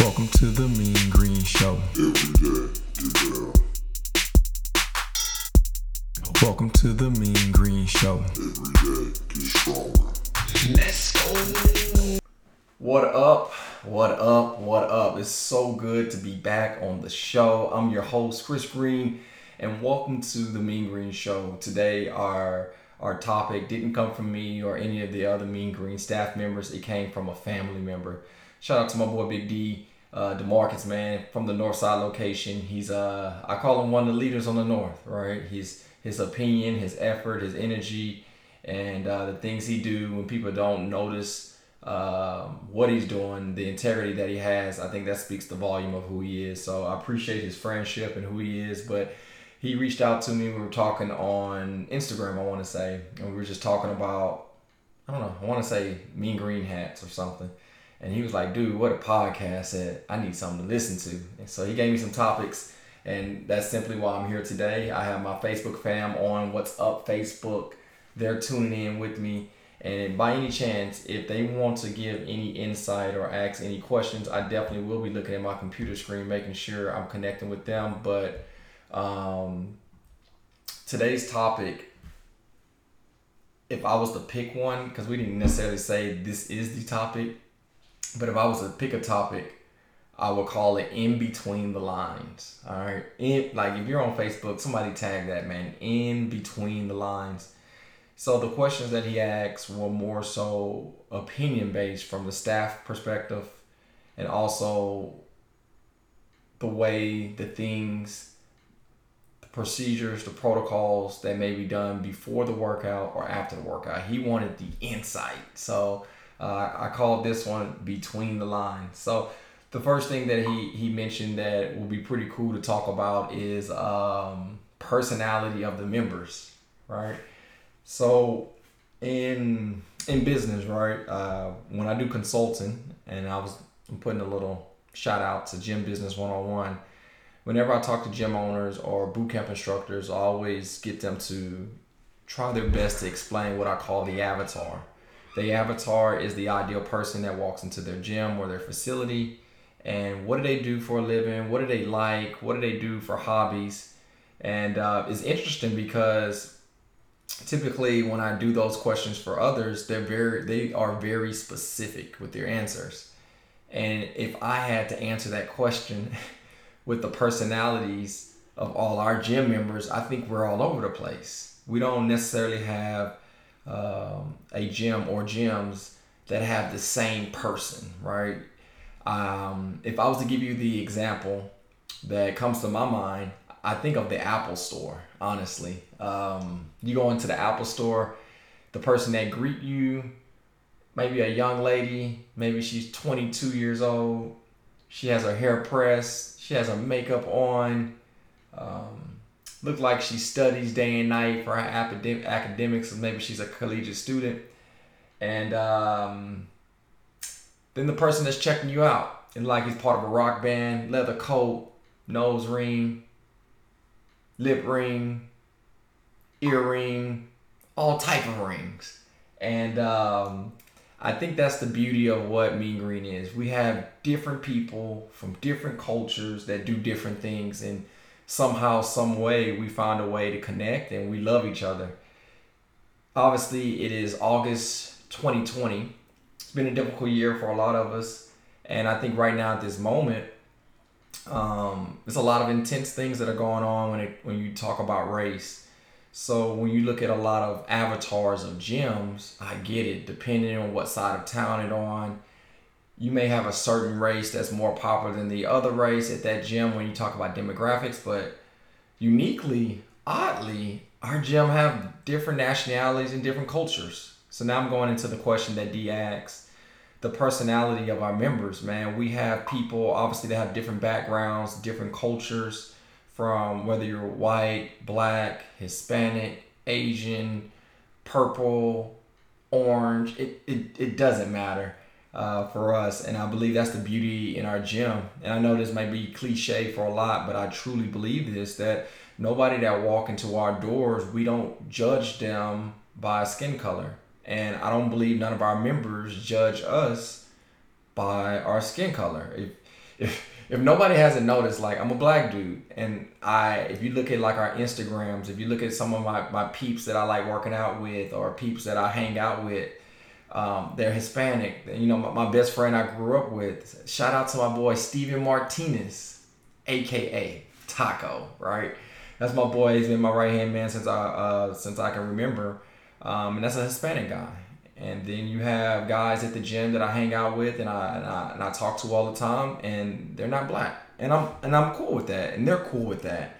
Welcome to the Mean Green Show. Welcome to the Mean Green Show. Let's go. What up? What up? What up? It's so good to be back on the show. I'm your host, Chris Green, and welcome to the Mean Green Show. Today, our our topic didn't come from me or any of the other Mean Green staff members. It came from a family member. Shout out to my boy Big D, uh, Demarcus, man, from the North Side location. He's uh, I call him one of the leaders on the North, right? His his opinion, his effort, his energy, and uh, the things he do when people don't notice um, what he's doing, the integrity that he has. I think that speaks the volume of who he is. So I appreciate his friendship and who he is, but he reached out to me. We were talking on Instagram, I want to say, and we were just talking about, I don't know, I want to say mean green hats or something. And he was like, dude, what a podcast at. I need something to listen to. And so he gave me some topics, and that's simply why I'm here today. I have my Facebook fam on What's Up Facebook. They're tuning in with me. And by any chance, if they want to give any insight or ask any questions, I definitely will be looking at my computer screen, making sure I'm connecting with them. But um, today's topic, if I was to pick one, because we didn't necessarily say this is the topic, but if I was to pick a topic, I would call it in between the lines. All right, in like if you're on Facebook, somebody tag that man in between the lines. So the questions that he asked were more so opinion based from the staff perspective, and also the way the things the procedures, the protocols that may be done before the workout or after the workout. He wanted the insight. So uh, I called this one Between the Lines. So the first thing that he, he mentioned that will be pretty cool to talk about is um, personality of the members, right? So in in business, right, uh, when I do consulting, and I was I'm putting a little shout out to Gym Business 101 whenever I talk to gym owners or boot camp instructors, I always get them to try their best to explain what I call the avatar. The avatar is the ideal person that walks into their gym or their facility. And what do they do for a living? What do they like? What do they do for hobbies? And uh, it's interesting because typically when I do those questions for others, they're very they are very specific with their answers. And if I had to answer that question with the personalities of all our gym members, I think we're all over the place. We don't necessarily have um, a gym or gyms that have the same person, right? Um, if I was to give you the example that comes to my mind, I think of the Apple Store. Honestly, um, you go into the Apple Store, the person that greet you, maybe a young lady, maybe she's 22 years old, she has her hair pressed, she has her makeup on. Um, look like she studies day and night for her academic academics, or maybe she's a collegiate student. And um, then the person that's checking you out, and like he's part of a rock band, leather coat, nose ring, lip ring, earring, all type of rings. And um, I think that's the beauty of what Mean Green is. We have different people from different cultures that do different things, and somehow, some way, we find a way to connect and we love each other. Obviously, it is August 2020. It's been a difficult year for a lot of us, and I think right now at this moment, um, there's a lot of intense things that are going on when it when you talk about race so when you look at a lot of avatars of gyms, I get it. Depending on what side of town it on, you may have a certain race that's more popular than the other race at that gym when you talk about demographics. But uniquely, oddly, our gym have different nationalities and different cultures. So now I'm going into the question that D asked. The personality of our members, man. We have people obviously that have different backgrounds, different cultures from whether you're white, black, Hispanic, Asian, purple, orange. It, it, it doesn't matter uh, for us. And I believe that's the beauty in our gym. And I know this may be cliche for a lot, but I truly believe this that nobody that walk into our doors, we don't judge them by skin color. And I don't believe none of our members judge us by our skin color. If if if nobody hasn't noticed, like I'm a black dude, and I if you look at like our Instagrams, if you look at some of my my peeps that I like working out with, or peeps that I hang out with, um, they're Hispanic. You know, my, my best friend I grew up with. Shout out to my boy Steven Martinez, aka Taco. Right, that's my boy. He's been my right hand man since I uh, since I can remember, um, and that's a Hispanic guy. And then you have guys at the gym that I hang out with and I, and I and I talk to all the time, and they're not black, and I'm and I'm cool with that, and they're cool with that.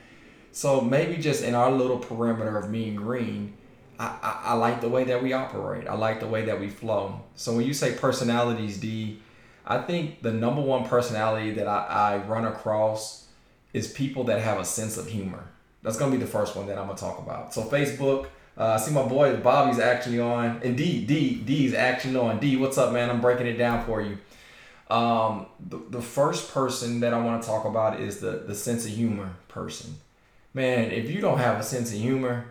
So maybe just in our little perimeter of mean green, I, I, like the way that we operate. I like the way that we flow. So when you say personalities, D, I think the number one personality that I, I run across is people that have a sense of humor. That's gonna be the first one that I'm gonna talk about. So Facebook, uh, I see my boy Bobby's actually on, and D D D's actually on. D, what's up, man? I'm breaking it down for you. Um, the, the first person that I want to talk about is the the sense of humor person. Man, if you don't have a sense of humor,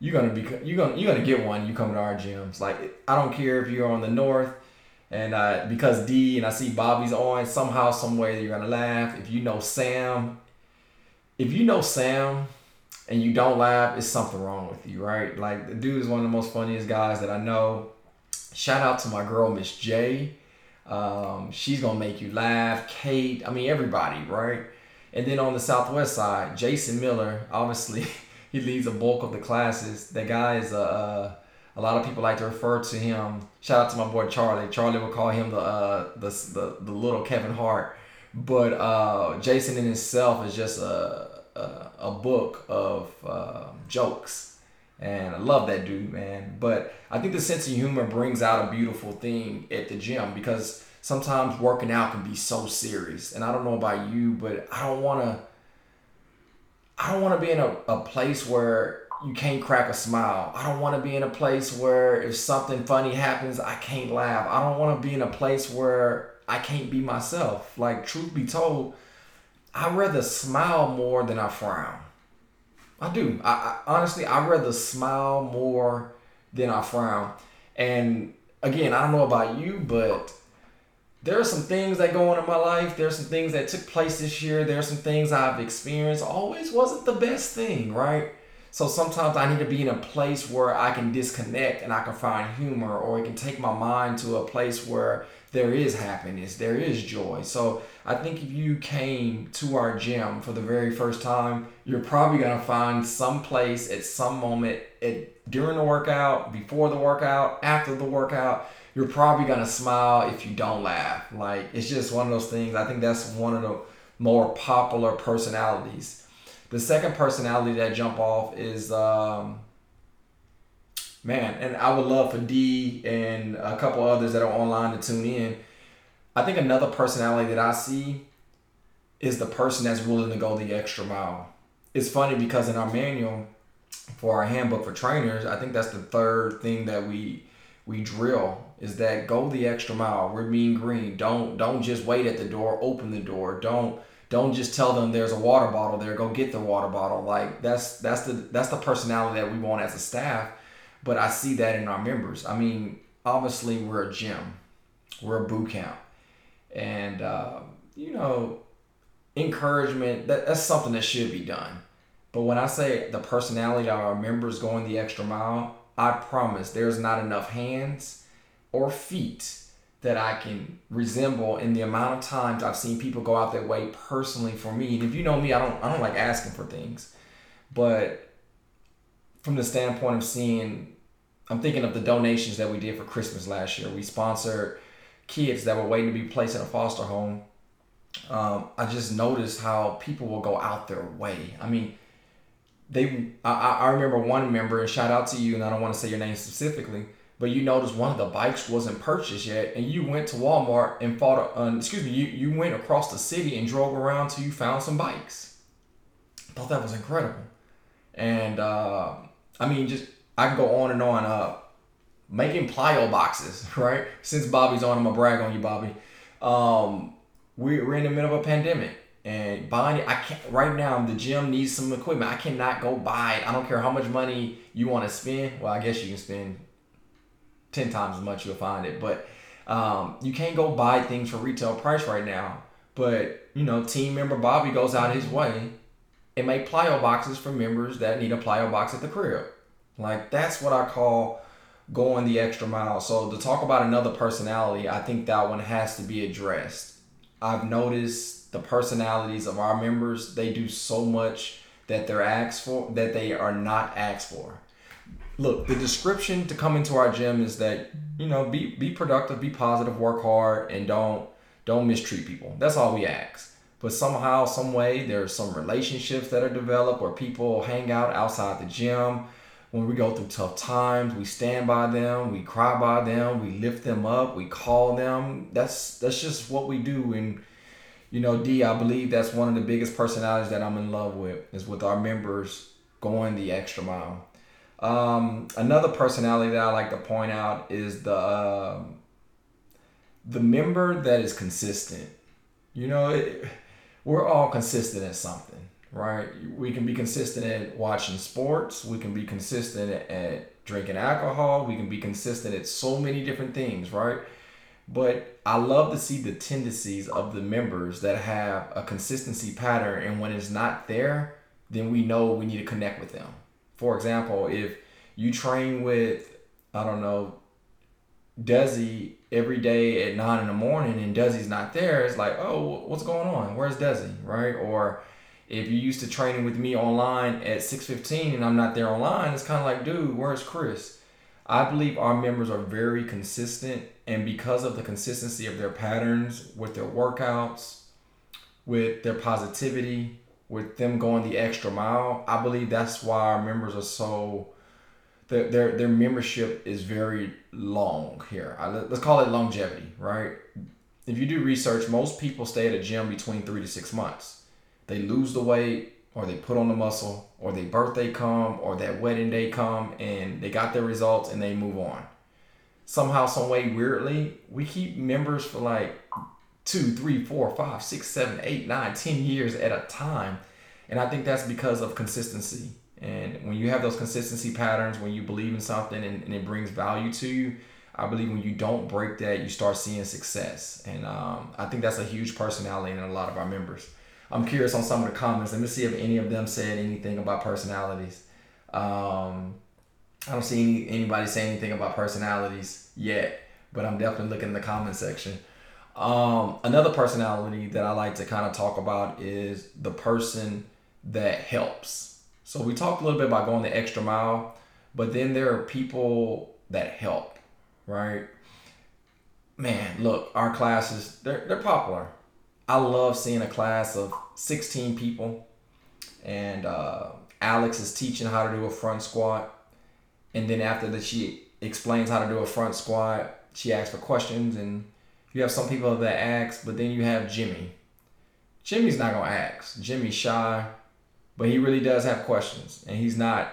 you're gonna be you're gonna you're gonna get one. You come to our gyms. Like I don't care if you're on the north, and uh, because D and I see Bobby's on somehow, some way you're gonna laugh. If you know Sam, if you know Sam and you don't laugh, it's something wrong with you, right? Like the dude is one of the most funniest guys that I know. Shout out to my girl Miss J. Um, she's gonna make you laugh. Kate, I mean everybody, right? And then on the southwest side, Jason Miller, obviously he leads a bulk of the classes. That guy is a uh, a lot of people like to refer to him. Shout out to my boy Charlie. Charlie would call him the uh, the, the the little Kevin Hart, but uh, Jason in himself is just a a, a book of uh, jokes. And I love that dude, man. But I think the sense of humor brings out a beautiful thing at the gym because sometimes working out can be so serious. And I don't know about you, but I don't want to. I don't want to be in a, a place where you can't crack a smile. I don't want to be in a place where if something funny happens, I can't laugh. I don't want to be in a place where I can't be myself. Like, truth be told, I rather smile more than I frown. I do. I, I honestly, I rather smile more than I frown. And again, I don't know about you, but there are some things that go on in my life. There are some things that took place this year. There are some things I've experienced. Always wasn't the best thing, right? So sometimes I need to be in a place where I can disconnect and I can find humor, or it can take my mind to a place where there is happiness, there is joy. So I think if you came to our gym for the very first time, you're probably gonna find some place at some moment at, during the workout, before the workout, after the workout. You're probably gonna smile if you don't laugh. Like it's just one of those things. I think that's one of the more popular personalities. The second personality that jump off is um, man, and I would love for D and a couple others that are online to tune in. I think another personality that I see is the person that's willing to go the extra mile. It's funny because in our manual for our handbook for trainers, I think that's the third thing that we we drill is that go the extra mile. We're mean green. Don't don't just wait at the door. Open the door. Don't don't just tell them there's a water bottle there. Go get the water bottle. Like that's that's the that's the personality that we want as a staff. But I see that in our members. I mean, obviously we're a gym, we're a boot camp, and uh, you know, encouragement that, that's something that should be done. But when I say the personality of our members going the extra mile, I promise there's not enough hands or feet that I can resemble in the amount of times I've seen people go out their way personally for me. And if you know me, I don't I don't like asking for things. But from the standpoint of seeing I'm thinking of the donations that we did for Christmas last year. We sponsored kids that were waiting to be placed in a foster home. Um, I just noticed how people will go out their way. I mean, they I, I remember one member and shout out to you and I don't want to say your name specifically but you noticed one of the bikes wasn't purchased yet, and you went to Walmart and fought. Uh, excuse me, you you went across the city and drove around till you found some bikes. I thought that was incredible, and uh, I mean, just I can go on and on. Uh, making plyo boxes, right? Since Bobby's on, I'm gonna brag on you, Bobby. Um, we're, we're in the middle of a pandemic and buying. I can't right now. The gym needs some equipment. I cannot go buy it. I don't care how much money you want to spend. Well, I guess you can spend 10 times as much, you'll find it. But um, you can't go buy things for retail price right now. But you know, team member Bobby goes out his way and make plyo boxes for members that need a plyo box at the crib. Like that's what I call going the extra mile. So to talk about another personality, I think that one has to be addressed. I've noticed the personalities of our members, they do so much that they're asked for that they are not asked for. Look, the description to come into our gym is that, you know, be be productive, be positive, work hard, and don't don't mistreat people. That's all we ask. But somehow, some way, there's some relationships that are developed where people hang out outside the gym when we go through tough times, we stand by them, we cry by them, we lift them up, we call them. That's that's just what we do. And you know, D, I believe that's one of the biggest personalities that I'm in love with is with our members going the extra mile. Um, another personality that I like to point out is the uh, the member that is consistent. You know, it, we're all consistent at something right? We can be consistent at watching sports. We can be consistent at drinking alcohol. We can be consistent at so many different things, right? But I love to see the tendencies of the members that have a consistency pattern, and when it's not there, then we know we need to connect with them. For example, if you train with, I don't know, Desi every day at nine in the morning and Desi's not there, it's like, oh, what's going on? Where's Desi, right? Or if you're used to training with me online at 6.15 and I'm not there online, it's kind of like, dude, where's Chris? I believe our members are very consistent, and because of the consistency of their patterns with their workouts, with their positivity, with them going the extra mile, I believe that's why our members are so. Their, their, their membership is very long here. let's call it longevity, right? If you do research, most people stay at a gym between three to six months they lose the weight or they put on the muscle or their birthday come or that wedding day come and they got their results and they move on somehow some way weirdly we keep members for like two three four five six seven eight nine ten years at a time and i think that's because of consistency and when you have those consistency patterns when you believe in something and, and it brings value to you i believe when you don't break that you start seeing success and um, i think that's a huge personality in a lot of our members I'm curious on some of the comments. Let me see if any of them said anything about personalities. Um, I don't see any, anybody say anything about personalities yet, but I'm definitely looking in the comment section. Um, another personality that I like to kind of talk about is the person that helps. So we talked a little bit about going the extra mile, but then there are people that help, right? Man, look, our classes, they're, they're popular. I love seeing a class of 16 people, and uh, Alex is teaching how to do a front squat. And then after that, she explains how to do a front squat. She asks for questions, and you have some people that ask, but then you have Jimmy. Jimmy's not gonna ask. Jimmy's shy, but he really does have questions, and he's not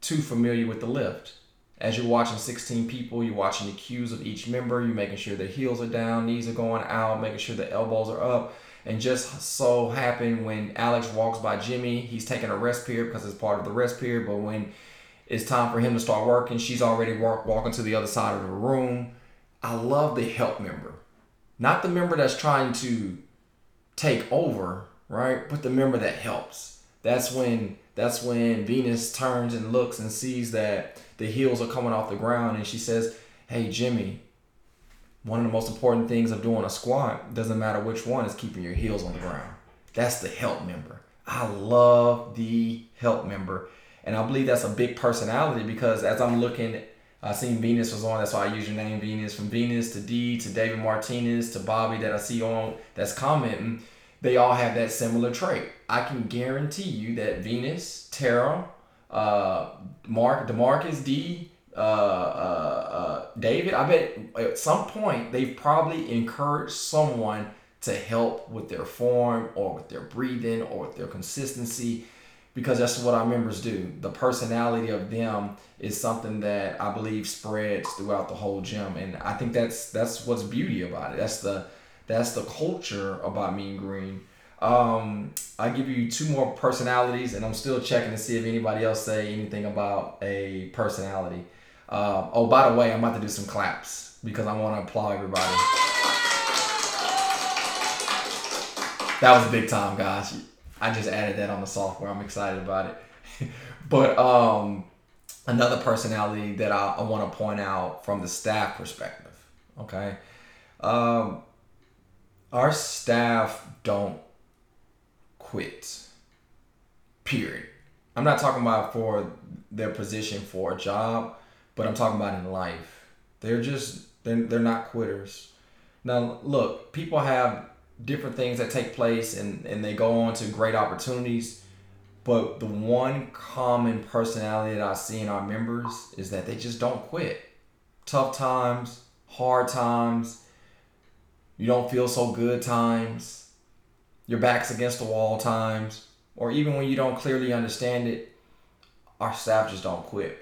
too familiar with the lift as you're watching 16 people, you're watching the cues of each member, you're making sure their heels are down, knees are going out, making sure the elbows are up. And just so happen when Alex walks by Jimmy, he's taking a rest period because it's part of the rest period. But when it's time for him to start working, she's already walk, walking to the other side of the room. I love the help member, not the member that's trying to take over, right? But the member that helps. That's when that's when Venus turns and looks and sees that the heels are coming off the ground and she says, Hey Jimmy, one of the most important things of doing a squat, doesn't matter which one, is keeping your heels on the ground. That's the help member. I love the help member. And I believe that's a big personality because as I'm looking, I seen Venus was on, that's why I use your name Venus. From Venus to D to David Martinez to Bobby that I see on that's commenting, they all have that similar trait. I can guarantee you that Venus, Tara, uh, Mark, Demarcus, D, uh, uh, uh, David. I bet at some point they've probably encouraged someone to help with their form or with their breathing or with their consistency because that's what our members do. The personality of them is something that I believe spreads throughout the whole gym, and I think that's that's what's beauty about it. That's the that's the culture about Mean Green. Um, I give you two more personalities, and I'm still checking to see if anybody else say anything about a personality. Uh, oh, by the way, I'm about to do some claps because I want to applaud everybody. that was big time, guys. I just added that on the software. I'm excited about it. but um, another personality that I, I want to point out from the staff perspective. Okay, um, our staff don't quit. Period. I'm not talking about for their position for a job, but I'm talking about in life. They're just they're, they're not quitters. Now look, people have different things that take place and, and they go on to great opportunities. But the one common personality that I see in our members is that they just don't quit. Tough times, hard times, you don't feel so good times, your back's against the wall times, or even when you don't clearly understand it, our staff just don't quit.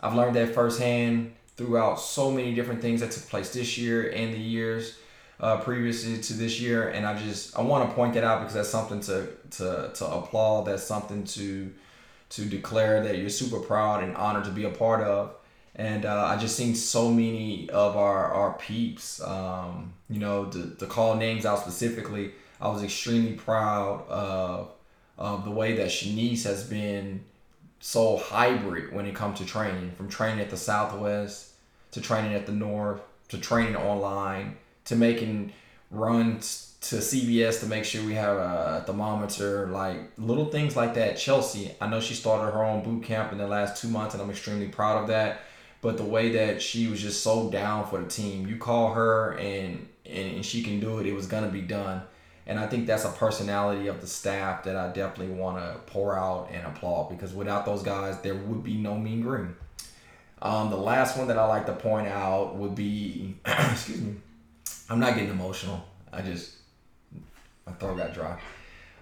I've learned that firsthand throughout so many different things that took place this year and the years uh, previously to this year, and I just I want to point that out because that's something to to to applaud. That's something to to declare that you're super proud and honored to be a part of. And uh, I just seen so many of our our peeps, um, you know, to, to call names out specifically. I was extremely proud of of the way that Shanice has been so hybrid when it comes to training, from training at the Southwest to training at the North to training online to making runs to CVS to make sure we have a thermometer, like little things like that. Chelsea, I know she started her own boot camp in the last two months, and I'm extremely proud of that. But the way that she was just so down for the team, you call her and and she can do it. It was gonna be done, and I think that's a personality of the staff that I definitely want to pour out and applaud because without those guys, there would be no Mean Green. Um, the last one that I like to point out would be, excuse me, I'm not getting emotional. I just my throat got dry.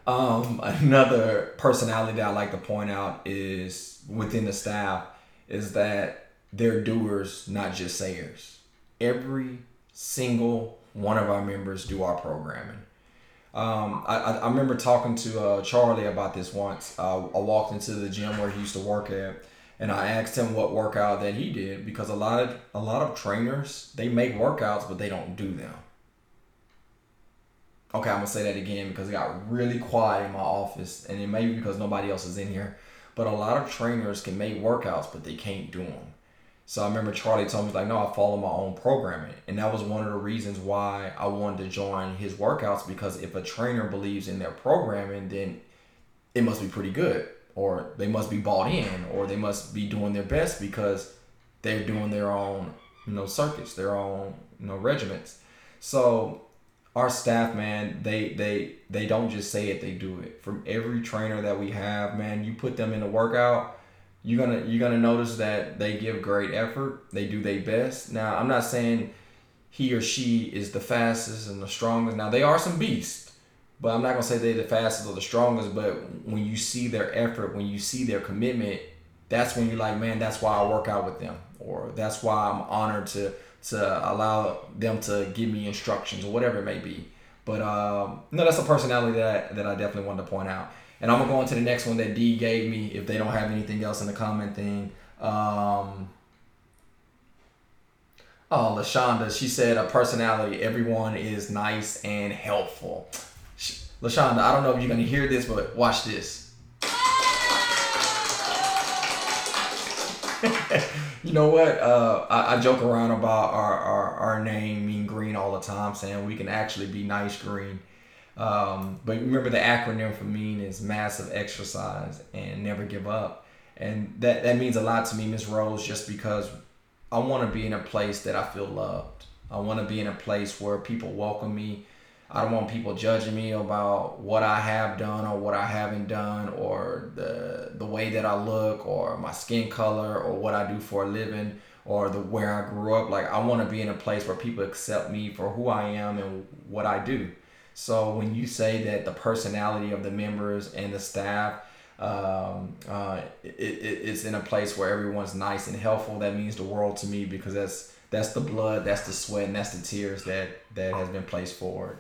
Um, another personality that I like to point out is within the staff is that they're doers, not just sayers. Every single one of our members do our programming. Um, I, I remember talking to uh, Charlie about this once. Uh, I walked into the gym where he used to work at, and I asked him what workout that he did because a lot of a lot of trainers they make workouts but they don't do them. Okay, I'm gonna say that again because it got really quiet in my office, and it may be because nobody else is in here. But a lot of trainers can make workouts, but they can't do them. So I remember Charlie told me like, no, I follow my own programming, and that was one of the reasons why I wanted to join his workouts because if a trainer believes in their programming, then it must be pretty good or they must be bought in or they must be doing their best because they're doing their own you know circuits their own you know regiments. So our staff man they they they don't just say it they do it. From every trainer that we have man you put them in a workout you're gonna you're gonna notice that they give great effort they do their best. Now i'm not saying he or she is the fastest and the strongest. Now they are some beasts but I'm not gonna say they're the fastest or the strongest. But when you see their effort, when you see their commitment, that's when you're like, man, that's why I work out with them, or that's why I'm honored to to allow them to give me instructions or whatever it may be. But um, no, that's a personality that that I definitely wanted to point out. And I'm gonna go into the next one that D gave me. If they don't have anything else in the comment thing. Um, oh, Lashonda, she said a personality. Everyone is nice and helpful. LaShonda, I don't know if you're gonna hear this, but watch this. you know what? Uh, I, I, joke around about our, our, our name Mean Green all the time, saying we can actually be nice green. Um, but remember the acronym for mean is massive exercise and never give up. And that, that means a lot to me, Miss Rose, just because I want to be in a place that I feel loved. I want to be in a place where people welcome me I don't want people judging me about what I have done or what I haven't done or the the way that I look or my skin color or what I do for a living or the where I grew up. Like I want to be in a place where people accept me for who I am and what I do. So when you say that the personality of the members and the staff um, uh, it, it, it's in a place where everyone's nice and helpful, that means the world to me because that's that's the blood, that's the sweat, and that's the tears that that has been placed forward.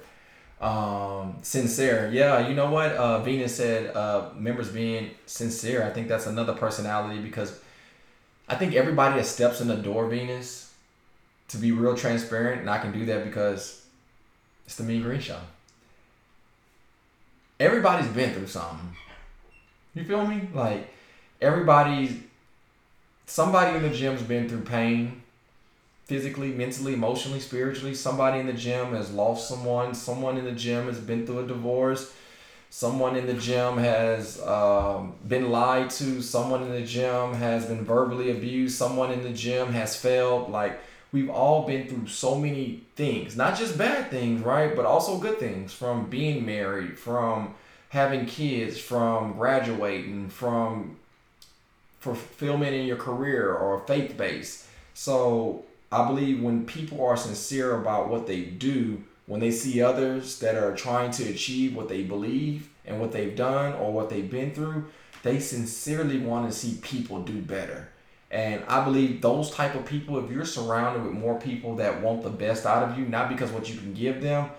Um, sincere. Yeah, you know what? Uh, Venus said uh, members being sincere. I think that's another personality because I think everybody that steps in the door, Venus, to be real transparent, and I can do that because it's the Mean Green Show. everybody's been through something. You feel me? Like everybody's somebody in the gym's been through pain physically, mentally, emotionally, spiritually. Somebody in the gym has lost someone. Someone in the gym has been through a divorce. Someone in the gym has um, been lied to. Someone in the gym has been verbally abused. Someone in the gym has failed. Like, we've all been through so many things, not just bad things, right? But also good things from being married, from having kids, from graduating, from fulfillment in your career or faith based. So I believe when people are sincere about what they do, when they see others that are trying to achieve what they believe and what they've done or what they've been through, they sincerely want to see people do better. And I believe those type of people, if you're surrounded with more people that want the best out of you, not because what you can give them,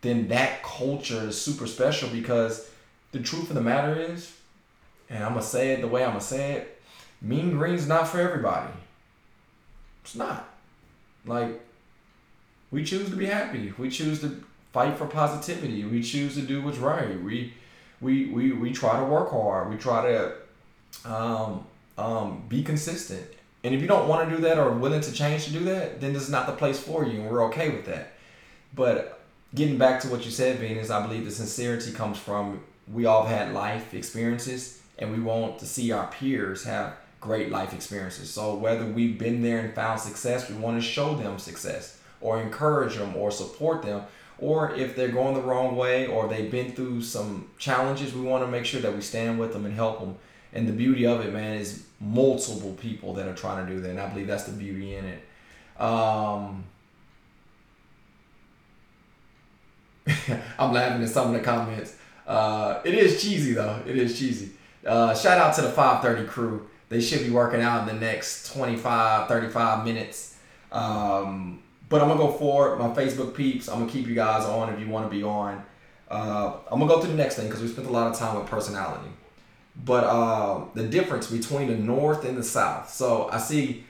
then that culture is super special because the truth of the matter is, and I'm gonna say it the way I'm gonna say it, mean green's not for everybody. It's not. Like, we choose to be happy. We choose to fight for positivity. We choose to do what's right. We we we, we try to work hard. We try to um, um, be consistent. And if you don't want to do that or willing to change to do that, then this is not the place for you, and we're okay with that. But getting back to what you said, Venus, I believe the sincerity comes from we all have had life experiences, and we want to see our peers have great life experiences. So whether we've been there and found success, we want to show them success or encourage them or support them. Or if they're going the wrong way or they've been through some challenges, we want to make sure that we stand with them and help them. And the beauty of it, man, is multiple people that are trying to do that. And I believe that's the beauty in it. Um, I'm laughing at some of the comments. Uh, it is cheesy though. It is cheesy. Uh, shout out to the 530 crew they should be working out in the next 25, 35 minutes. Um, but I'm gonna go forward. My Facebook peeps. I'm gonna keep you guys on if you want to be on. Uh, I'm gonna go to the next thing because we spent a lot of time with personality. But uh, the difference between the North and the South. So I see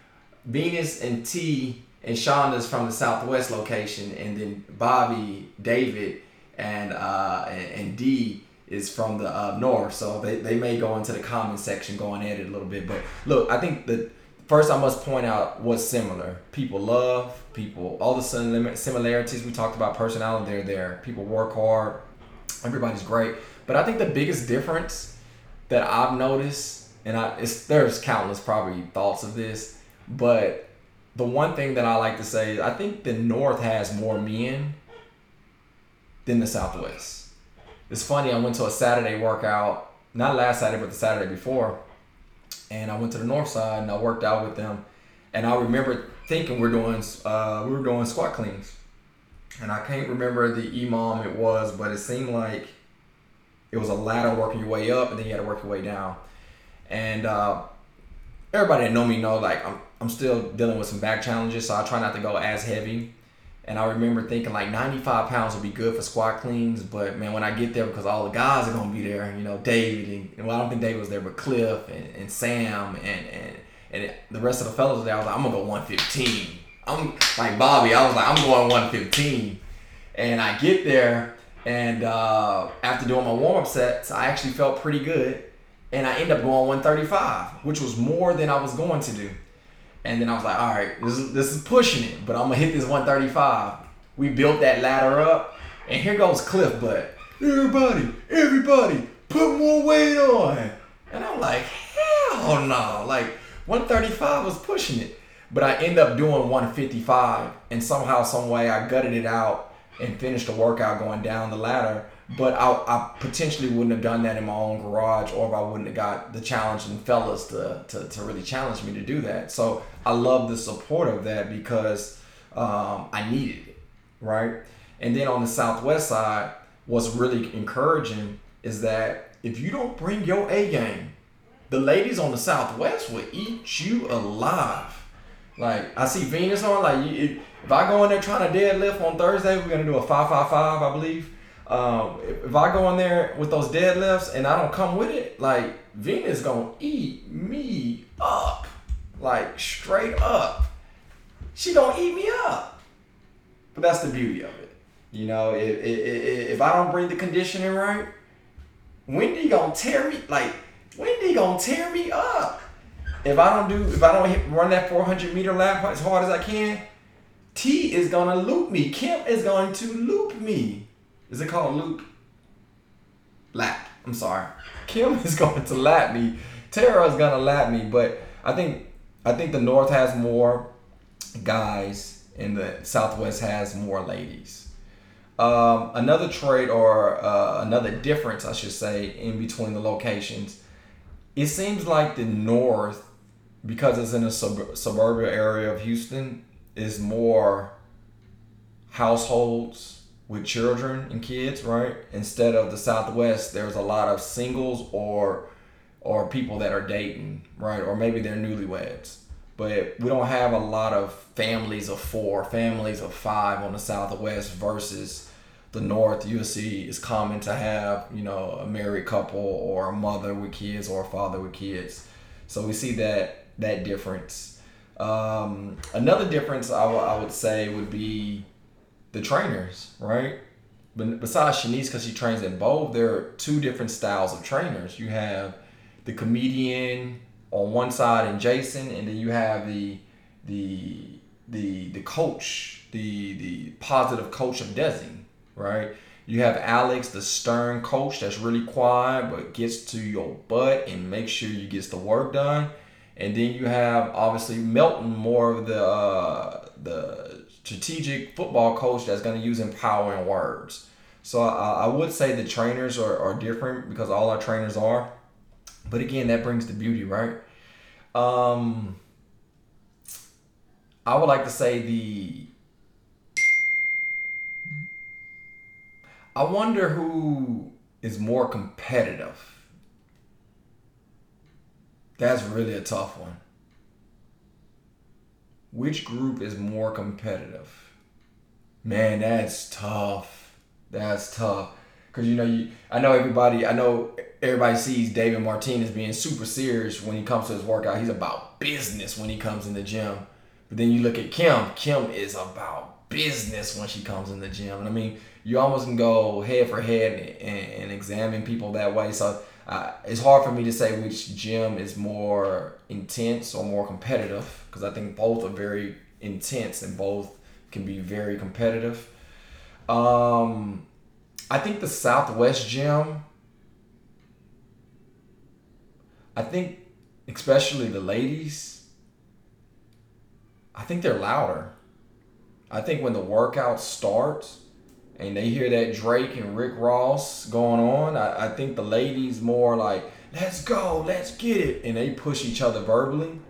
Venus and T and Shonda's from the Southwest location, and then Bobby, David, and uh, and, and D is from the uh, north, so they, they may go into the comment section, going at it a little bit. But look, I think the first I must point out what's similar. People love people, all the similarities we talked about, personality, they're there. People work hard, everybody's great. But I think the biggest difference that I've noticed, and I there's countless probably thoughts of this, but the one thing that I like to say is I think the North has more men than the Southwest it's funny. I went to a Saturday workout, not last Saturday, but the Saturday before, and I went to the North Side and I worked out with them. And I remember thinking we're doing uh, we were doing squat cleans, and I can't remember the EMOM it was, but it seemed like it was a ladder working your way up, and then you had to work your way down. And uh, everybody that know me know like I'm I'm still dealing with some back challenges, so I try not to go as heavy. And I remember thinking like 95 pounds would be good for squat cleans, but man, when I get there, because all the guys are gonna be there, you know, David and well, I don't think David was there, but Cliff and, and Sam and and and the rest of the fellows there, I was like, I'm gonna go 115. I'm like Bobby, I was like, I'm going 115, and I get there, and uh, after doing my warm up sets, I actually felt pretty good, and I end up going 135, which was more than I was going to do. And then I was like, all right, this is, this is pushing it, but I'm gonna hit this 135. We built that ladder up, and here goes Cliff Butt. Everybody, everybody, put more weight on. And I'm like, hell no. Like 135 was pushing it. But I end up doing 155, and somehow, some way, I gutted it out and finished the workout going down the ladder but I, I potentially wouldn't have done that in my own garage or if I wouldn't have got the challenge and fellas to, to, to really challenge me to do that. So I love the support of that because um, I needed it, right? And then on the Southwest side, what's really encouraging is that if you don't bring your A game, the ladies on the Southwest will eat you alive. Like I see Venus on, like if, if I go in there trying to deadlift on Thursday, we're gonna do a five five five, I believe um, if, I go in there with those deadlifts and I don't come with it, like Venus gonna eat me up, like straight up. She gonna eat me up. But that's the beauty of it. You know, if, if, if I don't bring the conditioning right, Wendy gonna tear me like Wendy gonna tear me up. If I don't do if I don't hit, run that 400 meter lap as hard as I can, T is gonna loop me. Kim is going to loop me. Is it called loop? Lap. I'm sorry. Kim is going to lap me. Tara is gonna lap me, but I think I think the North has more guys and the Southwest has more ladies. Um, another trade or uh, another difference, I should say, in between the locations, it seems like the North, because it's in a sub- suburban area of Houston, is more households with children and kids, right? Instead of the Southwest, there's a lot of singles or or people that are dating, right? Or maybe they're newlyweds. But we don't have a lot of families of four, families of five on the Southwest versus the North. You'll see it's common to have, you know, a married couple or a mother with kids or a father with kids. So we see that that difference. Um, another difference I would- I would say would be the trainers, right? But besides Shanice, because she trains in both, there are two different styles of trainers. You have the comedian on one side and Jason, and then you have the the the the coach, the the positive coach of Desi, right? You have Alex, the stern coach that's really quiet but gets to your butt and makes sure you gets the work done. And then you have obviously Melton, more of the uh, the strategic football coach that's going to use empowering words. So I, I would say the trainers are, are different because all our trainers are. But again, that brings the beauty, right? Um, I would like to say the. I wonder who is more competitive. That's really a tough one. Which group is more competitive? Man, that's tough. That's tough. Cause you know you, I know everybody. I know everybody sees David Martinez being super serious when he comes to his workout. He's about business when he comes in the gym. But then you look at Kim. Kim is about business when she comes in the gym. And I mean, you almost can go head for head and, and examine people that way. So uh, it's hard for me to say which gym is more intense or more competitive because I think both are very intense and both can be very competitive. Um, I think the Southwest gym. I think, especially the ladies. I think they're louder. I think when the workout starts and they hear that Drake and Rick Ross going on, I, I think the ladies more like, let's go, let's get it. And they push each other verbally.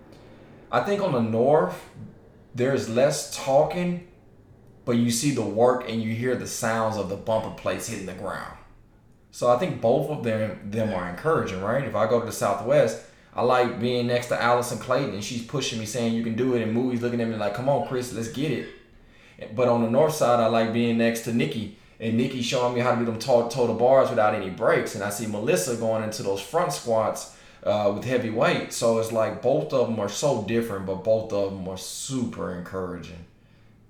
I think on the North, there's less talking, but you see the work and you hear the sounds of the bumper plates hitting the ground. So I think both of them them are encouraging, right? If I go to the Southwest, I like being next to Allison Clayton and she's pushing me saying you can do it and movies looking at me like, come on, Chris, let's get it. But on the north side, I like being next to Nikki and Nikki showing me how to do them toe, toe to bars without any breaks. And I see Melissa going into those front squats uh, with heavy weight. So it's like both of them are so different, but both of them are super encouraging.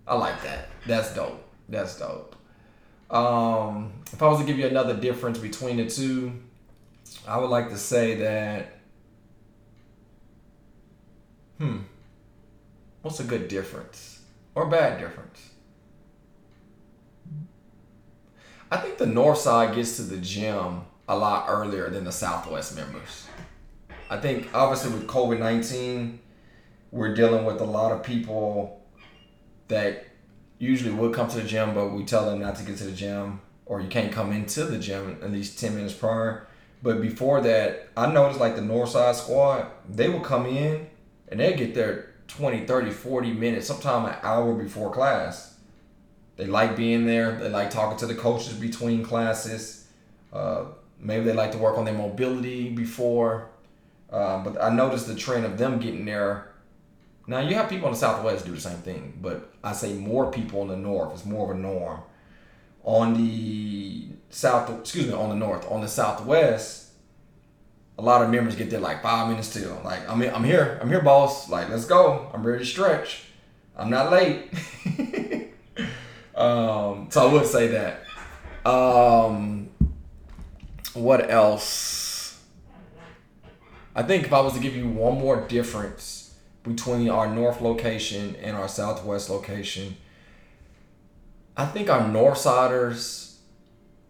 I like that. That's dope. That's dope. Um, if I was to give you another difference between the two, I would like to say that. Hmm. What's a good difference or bad difference? I think the north side gets to the gym a lot earlier than the southwest members. I think obviously with COVID 19, we're dealing with a lot of people that usually would come to the gym, but we tell them not to get to the gym or you can't come into the gym at least 10 minutes prior. But before that, I noticed like the north side squad, they will come in and they get there 20, 30, 40 minutes, sometime an hour before class. They like being there. They like talking to the coaches between classes. Uh, maybe they like to work on their mobility before. Uh, but I noticed the trend of them getting there. Now you have people in the Southwest do the same thing, but I say more people in the North. It's more of a norm. On the South, excuse me, on the North, on the Southwest, a lot of members get there like five minutes till. Like I'm, I'm here, I'm here, boss. Like let's go. I'm ready to stretch. I'm not late. um, so I would say that. Um, what else? I think if I was to give you one more difference between our north location and our southwest location, I think our north siders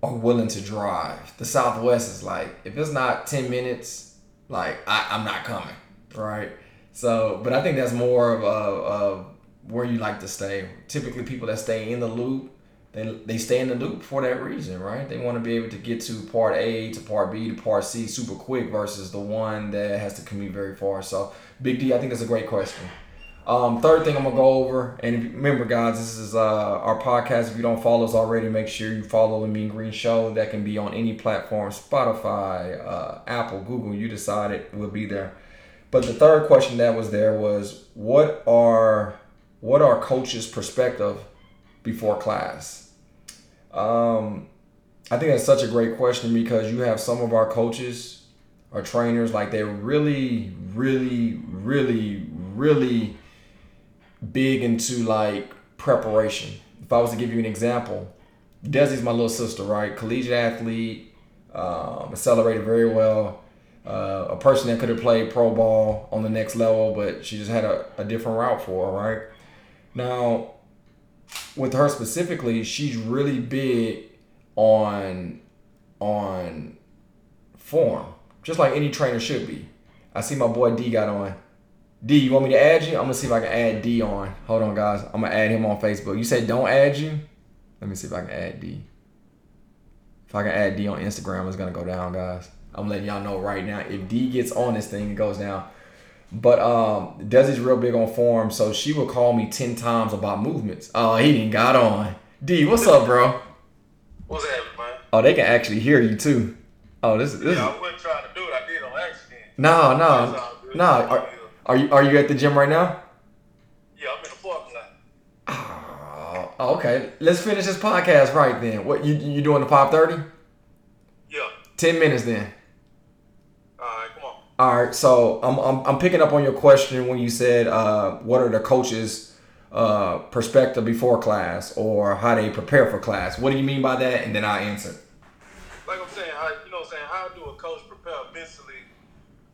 are willing to drive. The southwest is like, if it's not 10 minutes, like I, I'm not coming. Right. So, but I think that's more of a, of where you like to stay. Typically, people that stay in the loop, they, they stay in the loop for that reason, right? They want to be able to get to part A to part B to part C super quick versus the one that has to commute very far. So, Big D, I think that's a great question. Um, third thing I'm gonna go over, and remember, guys, this is uh, our podcast. If you don't follow us already, make sure you follow the Mean Green Show. That can be on any platform: Spotify, uh, Apple, Google. You decide it. We'll be there. But the third question that was there was, what are what are coaches' perspective before class? Um, I think that's such a great question because you have some of our coaches or trainers like they're really, really, really, really big into like preparation. If I was to give you an example, Desi's my little sister, right? Collegiate athlete, um, accelerated very well. Uh, a person that could have played pro ball on the next level, but she just had a, a different route for her, right? Now, with her specifically, she's really big on on form, just like any trainer should be. I see my boy D got on. D, you want me to add you? I'm gonna see if I can add D on. Hold on, guys. I'm gonna add him on Facebook. You said don't add you. Let me see if I can add D. If I can add D on Instagram, it's gonna go down, guys. I'm letting y'all know right now. If D gets on this thing, it goes down. But um, Desi's real big on form, so she would call me ten times about movements. Oh, he didn't got on. D, what's up, bro? What's happening, man? Oh, they can actually hear you too. Oh, this, is. this Yeah, is I wasn't trying to do it. I did on accident. no, no, no. Are, are you are you at the gym right now? Yeah, I'm in the parking lot. Oh, okay. Let's finish this podcast right then. What you you doing the five thirty? Yeah. Ten minutes then. All right, come on. All right. So I'm I'm, I'm picking up on your question when you said uh, what are the coaches' uh, perspective before class or how they prepare for class. What do you mean by that? And then I answer. Like I'm saying, how you know, what I'm saying, how do a coach prepare mentally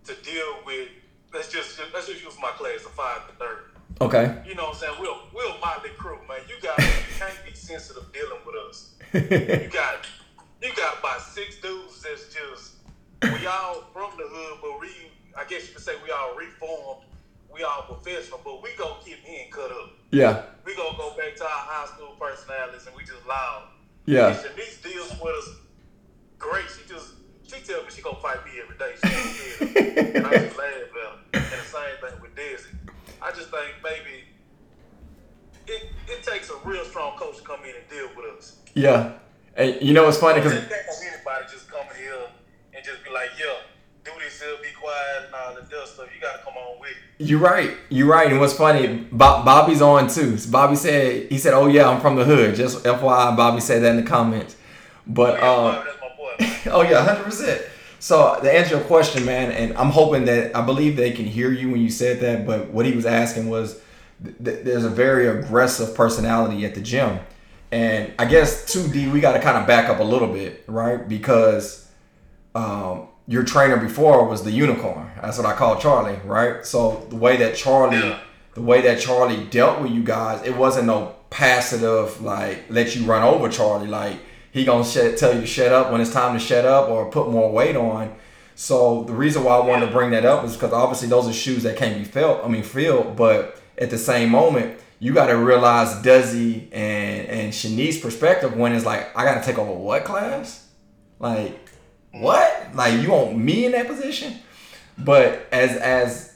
to deal with? Let's just let's just use my class of five to thirty. Okay. You know what I'm saying? We'll we'll motley crew, man. You got you can't be sensitive dealing with us. You got you got about six dudes that's just we all from the hood, but we I guess you could say we all reformed, we all professional, but we go keep hand cut up. yeah. We gonna go back to our high school personalities and we just loud. Yeah. And Shanice deals with us great. She just she tell me she gonna fight me every day. She don't and I just laugh at her. And the same thing with Desi. I just think maybe it it takes a real strong coach to come in and deal with us. Yeah. And you know what's funny because anybody just coming here and just be like, yeah, do this here, be quiet and all that other stuff. You gotta come on with it. You're right. You're right. And what's funny, Bob, Bobby's on too. Bobby said he said, "Oh yeah, I'm from the hood." Just FYI, Bobby said that in the comments. But Yeah, uh, my boy. oh yeah, hundred percent. So to answer your question, man, and I'm hoping that I believe they can hear you when you said that. But what he was asking was, th- there's a very aggressive personality at the gym, and I guess 2D we got to kind of back up a little bit, right? Because um, your trainer before was the unicorn. That's what I call Charlie, right? So the way that Charlie, Yeah. the way that Charlie dealt with you guys, it wasn't no passive like let you run over Charlie. Like he gonna shut, tell you to shut up when it's time to shut up or put more weight on. So the reason why I wanted to bring that up is because obviously those are shoes that can't be felt. I mean filled, but at the same moment. You got to realize Desi and and Shanice's perspective when it's like I got to take over what class, like what? Like you want me in that position? But as as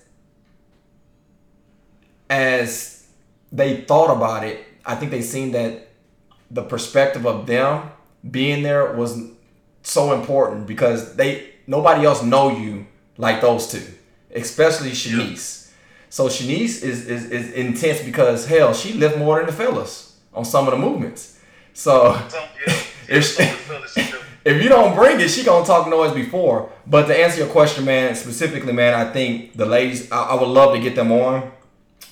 as they thought about it, I think they seen that the perspective of them being there was so important because they nobody else know you like those two, especially Shanice. So Shanice is, is is intense because hell, she lift more than the fellas on some of the movements. So yeah, If- some of the fellas she. If you don't bring it, she gonna talk noise before. But to answer your question, man, specifically, man, I think the ladies, I, I would love to get them on,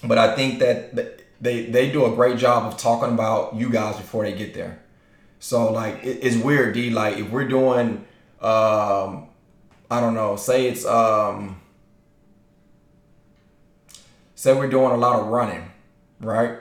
but I think that they they do a great job of talking about you guys before they get there. So like, it, it's weird, D. Like if we're doing um, I don't know, say it's um, say we're doing a lot of running, right?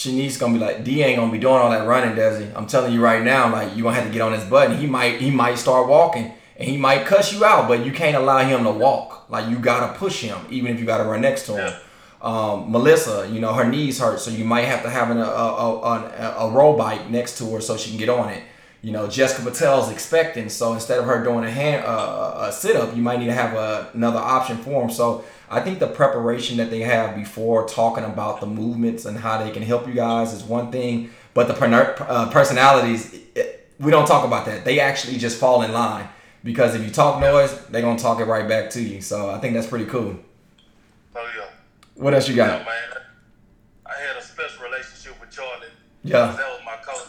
Shanice gonna be like, D ain't gonna be doing all that running, Desi. I'm telling you right now, like you gonna have to get on his button. He might he might start walking and he might cuss you out, but you can't allow him to walk. Like you gotta push him, even if you gotta run next to him. Yeah. Um, Melissa, you know her knees hurt, so you might have to have an, a, a, a, a roll bike next to her so she can get on it. You know Jessica Patel's expecting, so instead of her doing a hand uh, a sit up, you might need to have a, another option for him. So I think the preparation that they have before talking about the movements and how they can help you guys is one thing, but the per- uh, personalities it, we don't talk about that. They actually just fall in line because if you talk noise, they're gonna talk it right back to you. So I think that's pretty cool. Oh yeah. What else you Yeah, got? man. I had a special relationship with Charlie. Yeah. That was my coach.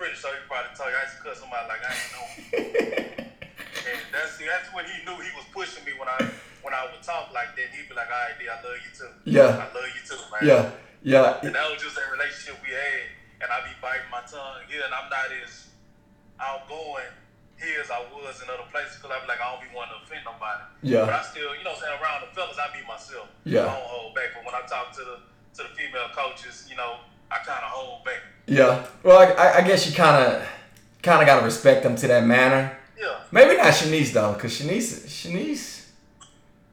Pretty sure he probably told you I used to him out like I ain't know him. and that's see, that's when he knew he was pushing me when I when I would talk like that. He'd be like, "All right, D, I love you too. Yeah. I love you too, man." Yeah, yeah, And that was just that relationship we had. And I be biting my tongue here, and I'm not as outgoing here as I was in other places because I be like, I don't be wanting to offend nobody. Yeah. But I still, you know, what I'm saying around the fellas, I be myself. Yeah. I don't hold back. But when I talk to the to the female coaches, you know, I kind of hold back. yeah. Well, I, I- guess you kind of, kind of gotta respect them to that manner. Yeah. Maybe not Shanice though, cause Shanice, Shanice,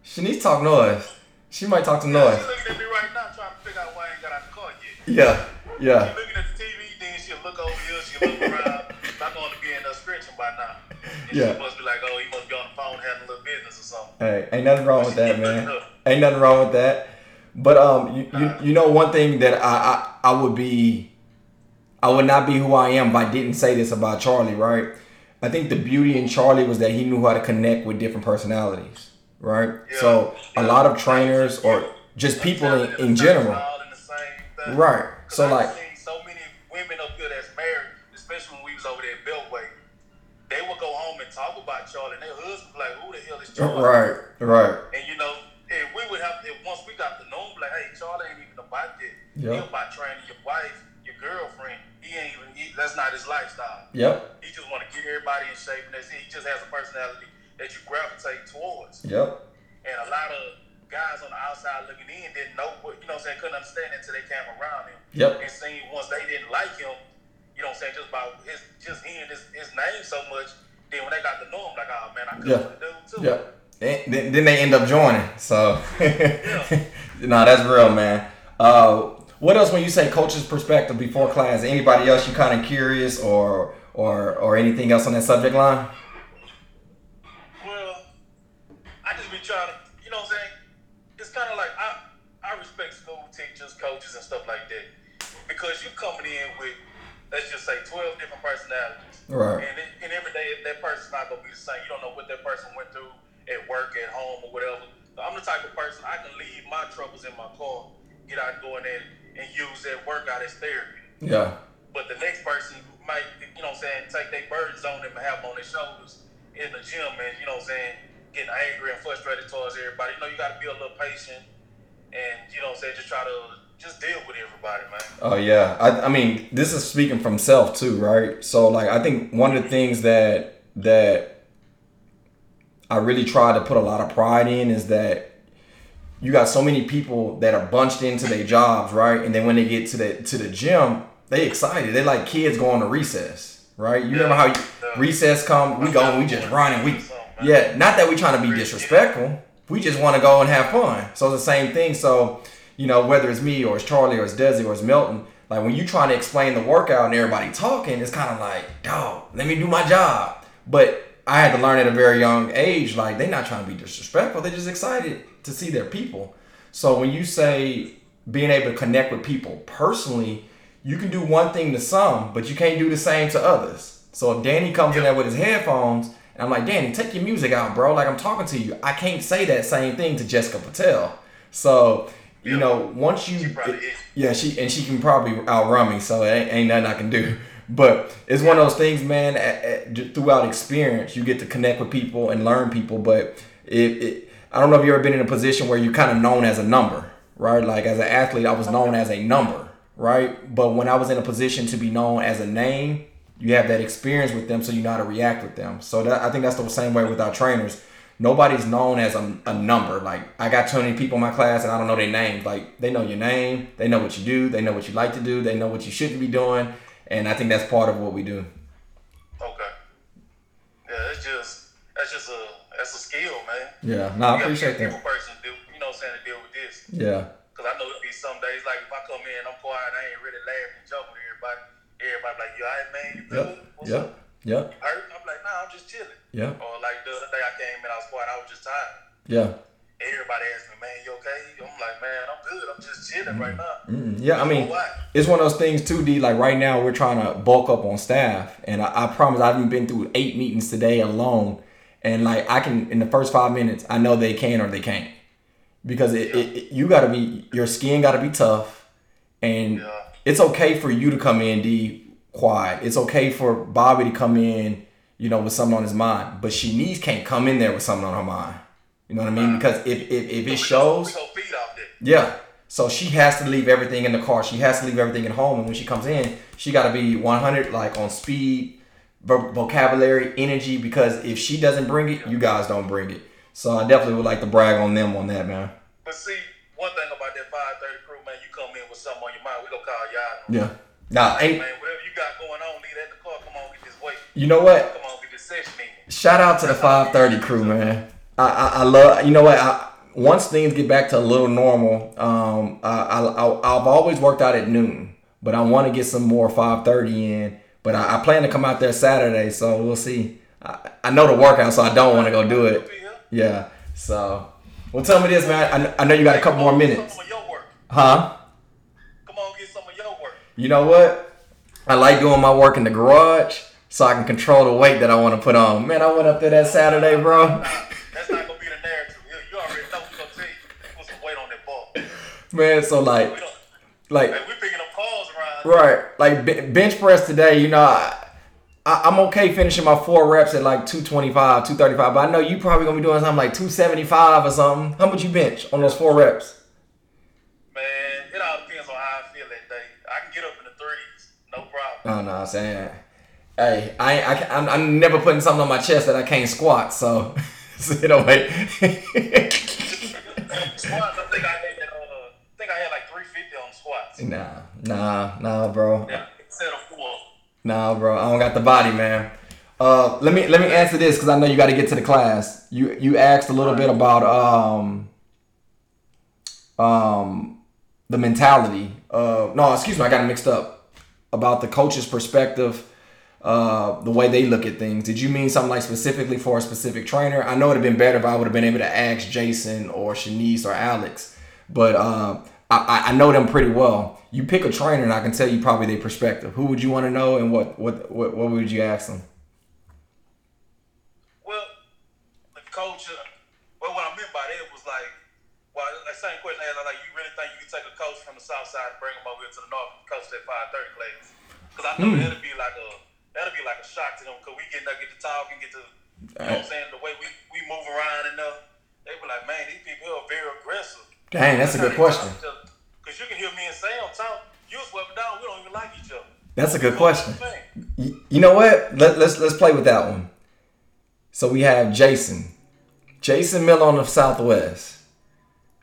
Shanice talk noise. She might talk to She's noise. looking at me right now, trying to figure out why I ain't got out the car yet. Yeah, yeah, She looking at the TV, then she'll look over here, she'll look around. I'm going to be in there stretching by now. And Yeah. She must be like, oh, he must be on the phone having a little business or something. Hey, ain't nothing wrong with that, man. Ain't nothing wrong with that. But um, you, you, you know one thing that I, I I would be, I would not be who I am if I didn't say this about Charlie, right? I think the beauty in Charlie was that he knew how to connect with different personalities, right? Yeah. So a lot of trainers or just people in, in general, right? in the same thing. right? 'Cause So like, so many women up here that's married, especially when we was over there at Beltway. They would go home and talk about Charlie, and their husband be like, "Who the hell is Charlie?" right, right, And you know, and "Hey, Charlie ain't even about that. Yeah. He about training your wife, your girlfriend. He ain't even. He, that's not his lifestyle. yep, He just want to get everybody in shape, and that's it. He just has a personality that you gravitate towards. yep, And a lot of guys on the outside looking in didn't know what, you know what I'm saying, couldn't understand it until they came around him. Yep. And seen once they didn't like him, you know what I'm saying, just about his, just hearing his, his name so much, then when they got to know him, like, oh man, I could Yeah. dude too. yep. Then, then they end up joining. So, no, that's real, man. Uh, what else when you say coach's perspective before class? Anybody else you kind of curious or or or anything else on that subject line? Well, I just be trying to, you know what I'm saying? It's kind of like I I respect school teachers, coaches, and stuff like that because you're coming in with let's just say 12 different personalities, Right. And, it, and every day that person's not gonna be the same. You don't know what that person went through at work, at home, or whatever. I'm the type of person I can leave my troubles in my car, get out and go in there and use that workout as therapy. Yeah. But the next person might, you know what I'm saying, take their burdens on them and have them on their shoulders in the gym and, you know what I'm saying, getting angry and frustrated towards everybody. You know, you got to be a little patient and, you know what I'm saying, just try to just deal with everybody, man. Oh yeah. I, I mean, this is speaking from self too, right? So like, I think one of the things that that I really try to put a lot of pride in is that you got so many people that are bunched into their jobs, right? And then when they get to the to the gym, they excited. They like kids going to recess, right? You remember how you, recess come, we go and we just run and we yeah, not that we trying to be disrespectful. We just want to go and have fun. So it's the same thing. So, you know, whether it's me or it's Charlie or it's Desi or it's Milton, like when you trying to explain the workout and everybody talking, it's kind of like, dog, let me do my job. But I had to learn at a very young age, like they're not trying to be disrespectful. They're just excited to see their people. So when you say being able to connect with people personally, you can do one thing to some, but you can't do the same to others. So if Danny comes in there with his headphones, and I'm like, Danny, take your music out, bro. Like I'm talking to you. I can't say that same thing to Jessica Patel. So, you know, once you She yeah, she and she can probably outrun me, so it ain't, ain't nothing I can do. But it's one of those things, man. At, at, throughout experience, you get to connect with people and learn people. But it, it, I don't know if you ever been in a position where you're kind of known as a number, right? Like as an athlete, I was known as a number, right? But when I was in a position to be known as a name, you have that experience with them, so you know how to react with them. So that, I think that's the same way with our trainers. Nobody's known as a, a number. Like I got 20 people in my class and I don't know their names. Like they know your name, they know what you do, they know what you like to do, they know what you shouldn't be doing, and I think that's part of what we do. Okay. Yeah, it's just that's just a that's a skill, man. Yeah, no, I appreciate that. person, to, you know, what I'm saying to deal with this. Yeah, Cause I know it be some days like if I come in, I'm quiet, I ain't really laughing, joking with everybody. Everybody like, you alright, man? You yep, What's yep, up? yep, You hurt? I'm like, nah, I'm just chilling. yeah, Or like the other day I came in, I was quiet, I was just tired. yeah. Everybody asked me, man, you okay? I'm like, man, I'm good. I'm just chilling right now. Mm, yeah, I mean, it's one of those things too, D. Like right now, we're trying to bulk up on staff, and I, I promise I haven't been through eight meetings today alone, and like I can in the first five minutes, I know they can or they can't, because it, it, it- you got to be your skin got to be tough, and Yeah. it's okay for you to come in D quiet. It's okay for Bobby to come in, you know, with something on his mind, but Shanice can't come in there with something on her mind. You know what I mean? Because if if, if it shows. We gonna feed off that. Yeah. So she has to leave everything in the car. She has to leave everything at home. And when she comes in, she got to be 100 like on speed, vo- vocabulary, energy. Because if she doesn't bring it, you guys don't bring it. So I definitely would like to brag on them on that, man. But see, one thing about that 530 crew, man, you come in with something on your mind, we gonna call y'all. Yeah. Nah, ain't Man, whatever you got going on, leave that in the car. Come on, get this weight. you know what? Come on, get this session in. Shout out to the 530 crew, man. I, I, I love, you know what? I, once things get back to a little normal, um, I, I, I, I've always worked out at noon, but I want to get some more 530 in. But I, I plan to come out there Saturday, so we'll see. I, I know the workout, so I don't want to go do it. Yeah. So, well, tell me this, man. I, I know you got a couple more minutes, Some of your work. huh? Come on, get some of your work. You know what? I like doing my work in the garage, so I can control the weight that I want to put on. Man, I went up there that Saturday, bro. Man, so like, We like we picking up calls around. Right, like bench press today. You know, I, I, I'm okay finishing my four reps at like 225, 235. But I know you probably gonna be doing something like 275 or something. How much you bench on those four reps? Man, it all depends on how I feel that day. I can get up in the threes, no problem. Oh no, I'm saying, hey, I, ain't- I, I'm, I'm never putting something on my chest that I can't squat. So, so you know, wait. squats, I think I had that. Uh, I think I had like 350 on squats. Nah, nah, nah, bro. Yeah, instead of four. Nah, bro, I don't got the body, man. Uh, let me let me answer this because I know you got to get to the class. You you asked a little bit about um um the mentality. Uh, no, excuse me, I got it mixed up about the coach's perspective. Uh, the way they look at things. Did you mean something like specifically for a specific trainer? I know it'd have been better if I would have been able to ask Jason or Shanice or Alex, but uh, I, I- know them pretty well. You pick a trainer, and I can tell you probably their perspective. Who would you want to know, and what what what, what would you ask them? Well, the coach, well, what I meant by that was like, well, that same question I had, like, you really think you can take a coach from the south side and bring him over here to the north and coach that 530 class? Because I know that'll be like a, that'll be like a shock to them because we get to get to talk and get to, you know what I'm saying, the way we, we move around and uh, they be like, man, these people are very aggressive. Dang, that's a good question. Because you can hear me and Sam talk, you swept down, we don't even like each other. That's a good question. You know what? Let, let's let's play with that one. So we have Jason, Jason Miller on the Southwest.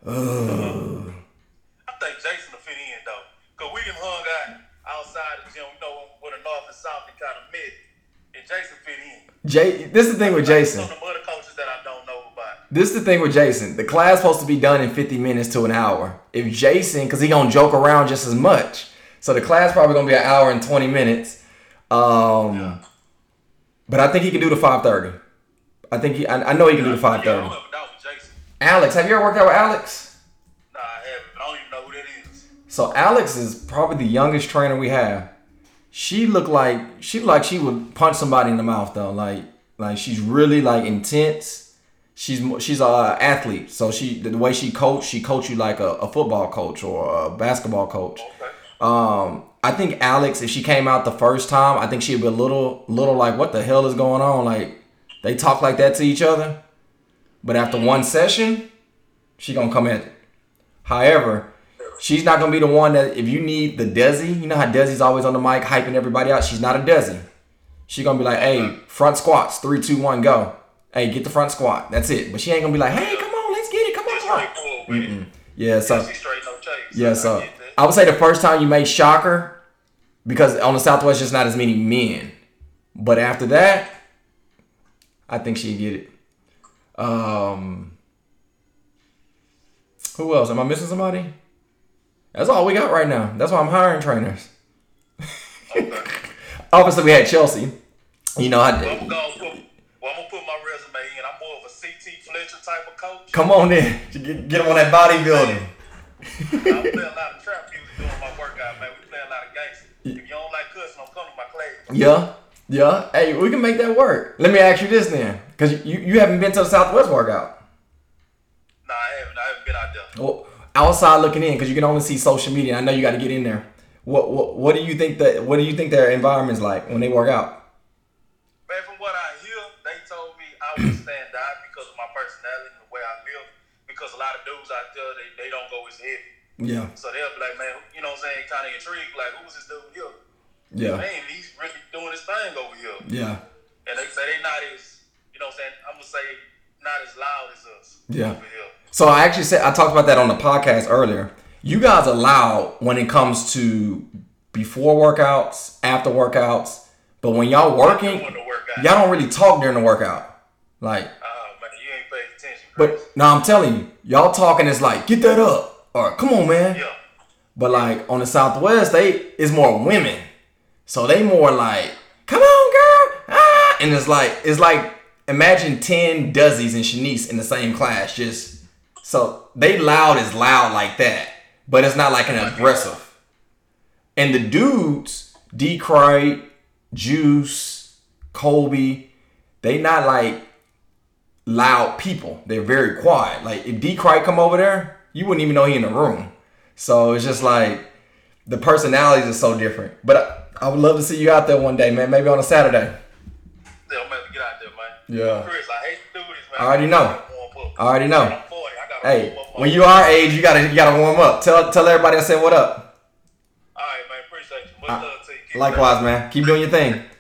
Ugh. I think Jason will fit in though, cause we done hung out outside the gym, you know, where the north and south they kind of met, and Jason fit in. Jay, this is the thing with Jason. This is the thing with Jason. The class supposed to be done in 50 minutes to an hour. If Jason, because he gonna joke around just as much, so the class probably gonna be an hour and 20 minutes. Um, but I think he can do the 5:30. I think he. I, I know he can do the 5:30. don't ever doubt with Jason. Alex, have you ever worked out with Alex? Nah, I haven't. I don't even know who that is. So Alex is probably the youngest trainer we have. She looked like she looked like she would punch somebody in the mouth though. Like like she's really like intense. She's she's a athlete, so she the way she coach, she coach you like a, a football coach or a basketball coach. Okay. Um, I think Alex, if she came out the first time, I think she'd be a little little like, what the hell is going on? Like they talk like that to each other. But after one session, she gonna come at it. However, she's not gonna be the one that if you need the Desi, you know how Desi's always on the mic hyping everybody out. She's not a Desi. She gonna be like, hey, front squats, three, two, one, go. Hey, get the front squat. That's it. But she ain't gonna be like, hey, come on, let's get it. Come on, come on. straightforward with it. Yeah, so She no chase. yeah, I so that. I would say the first time you made shocker, because on the Southwest just not as many men. But after that, I think she'd get it. Um, who else? Am I missing somebody? That's all we got right now. That's why I'm hiring trainers. Obviously, we had Chelsea. You know, Well, I, I'm gonna put, well, I'm gonna put my resume Fletcher type of coach. come on in. Get, get him on that bodybuilding. I play a lot of trap music doing my workout, man. We play a lot of gangster. If you don't like cussing, I'm coming to my class. Yeah, yeah. Hey, we can make that work. Let me ask you this then, because you, you haven't been to the Southwest workout. Nah, I haven't. I haven't been out there. Well, outside looking in, because you can only see social media. I know you got to get in there. What, what what do you think that what do you think their environment's like when they work out? Lot of dudes out there, they, they don't go as heavy. Yeah, So they'll be like, man, you know what I'm saying? Kind of intrigued, like, who's this dude here? yeah, Man, he's really doing his thing over here. yeah, And they say they're not as, you know what I'm saying? I'm going to say not as loud as us Yeah. over here. So I actually said I talked about that on the podcast earlier. You guys are loud when it comes to before workouts, after workouts, but when y'all working, y'all don't really talk during the workout. Like, Oh, man, you ain't paying attention. But now I'm telling you, y'all talking is like, get that up, or come on, man. Yeah. But like on the Southwest, they it's more women, so they more like, come on, girl, ah, and it's like it's like imagine ten Desis and Shanice in the same class, just so they loud is loud like that, but it's not like an aggressive. And the dudes, D. Craig, Juice, Colby, they not like loud people. They're very quiet. Like if D. Craig come over there, you wouldn't even know he in the room. So it's just like the personalities are so different. But I, I would love to see you out there one day, man. Maybe on a Saturday. Yeah, I'm going to get out there, man. Yeah. Chris, I hate to do this, man. I already know. gotta. I already know. I'm 40. I got to Hey, warm up. when you are age, you gotta you gotta warm up. Tell tell everybody I said what up. All right, man. Appreciate you. Much love to you. Keep Likewise, man. Keep doing your thing.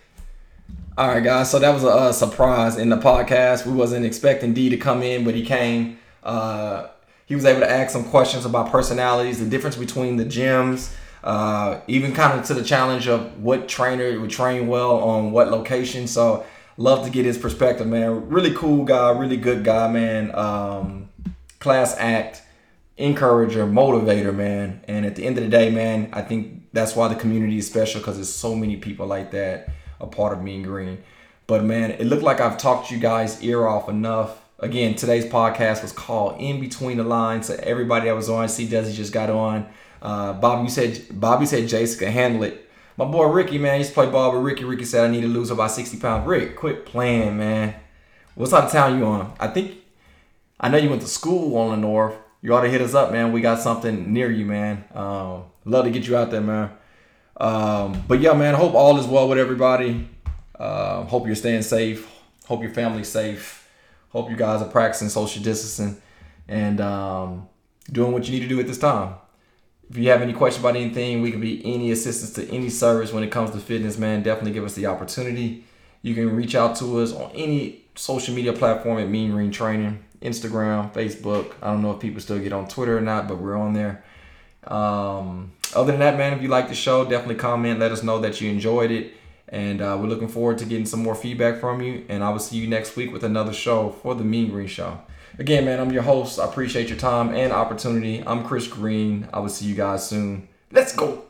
All right, guys. So that was a, surprise in the podcast. We wasn't expecting D to come in, but he came. Uh, he was able to ask some questions about personalities, the difference between the gyms, uh, even kind of to the challenge of what trainer would train well on what location. So love to get his perspective, man. Really cool guy, really good guy, man. Um, class act, encourager, motivator, man. And at the end of the day, man, I think that's why the community is special because there's so many people like that a part of Mean Green. But man, it looked like I've talked you guys ear off enough. Again, today's podcast was called In Between the Lines. So everybody that was on, see Desi just got on. Uh, you said Bobby said Jason can handle it. My boy Ricky, man, used to play ball with Ricky. Ricky said I need to lose about 60 pounds. Rick, quit playing, man. What side of town you on? I think I know you went to school on the north. You ought to hit us up, man. We got something near you, man. Um, love to get you out there, man. Um, but yeah, man. Hope all is well with everybody. Uh, hope you're staying safe. Hope your family's safe. Hope you guys are practicing social distancing and um, doing what you need to do at this time. If you have any questions about anything, we can be any assistance to any service when it comes to fitness, man. Definitely give us the opportunity. You can reach out to us on any social media platform at Mean Green Training, Instagram, Facebook. I don't know if people still get on Twitter or not, but we're on there. Um, other than that, man, if you like the show, definitely comment. Let us know that you enjoyed it. And uh, we're looking forward to getting some more feedback from you. And I will see you next week with another show for the Mean Green Show. Again, man, I'm your host. I appreciate your time and opportunity. I'm Chris Green. I will see you guys soon. Let's go.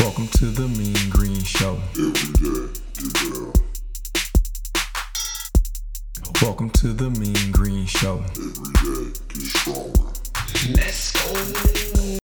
Welcome to the Mean Green Show. Every day, get down. Welcome to the Mean Green Show. Every day, get stronger. Let's go.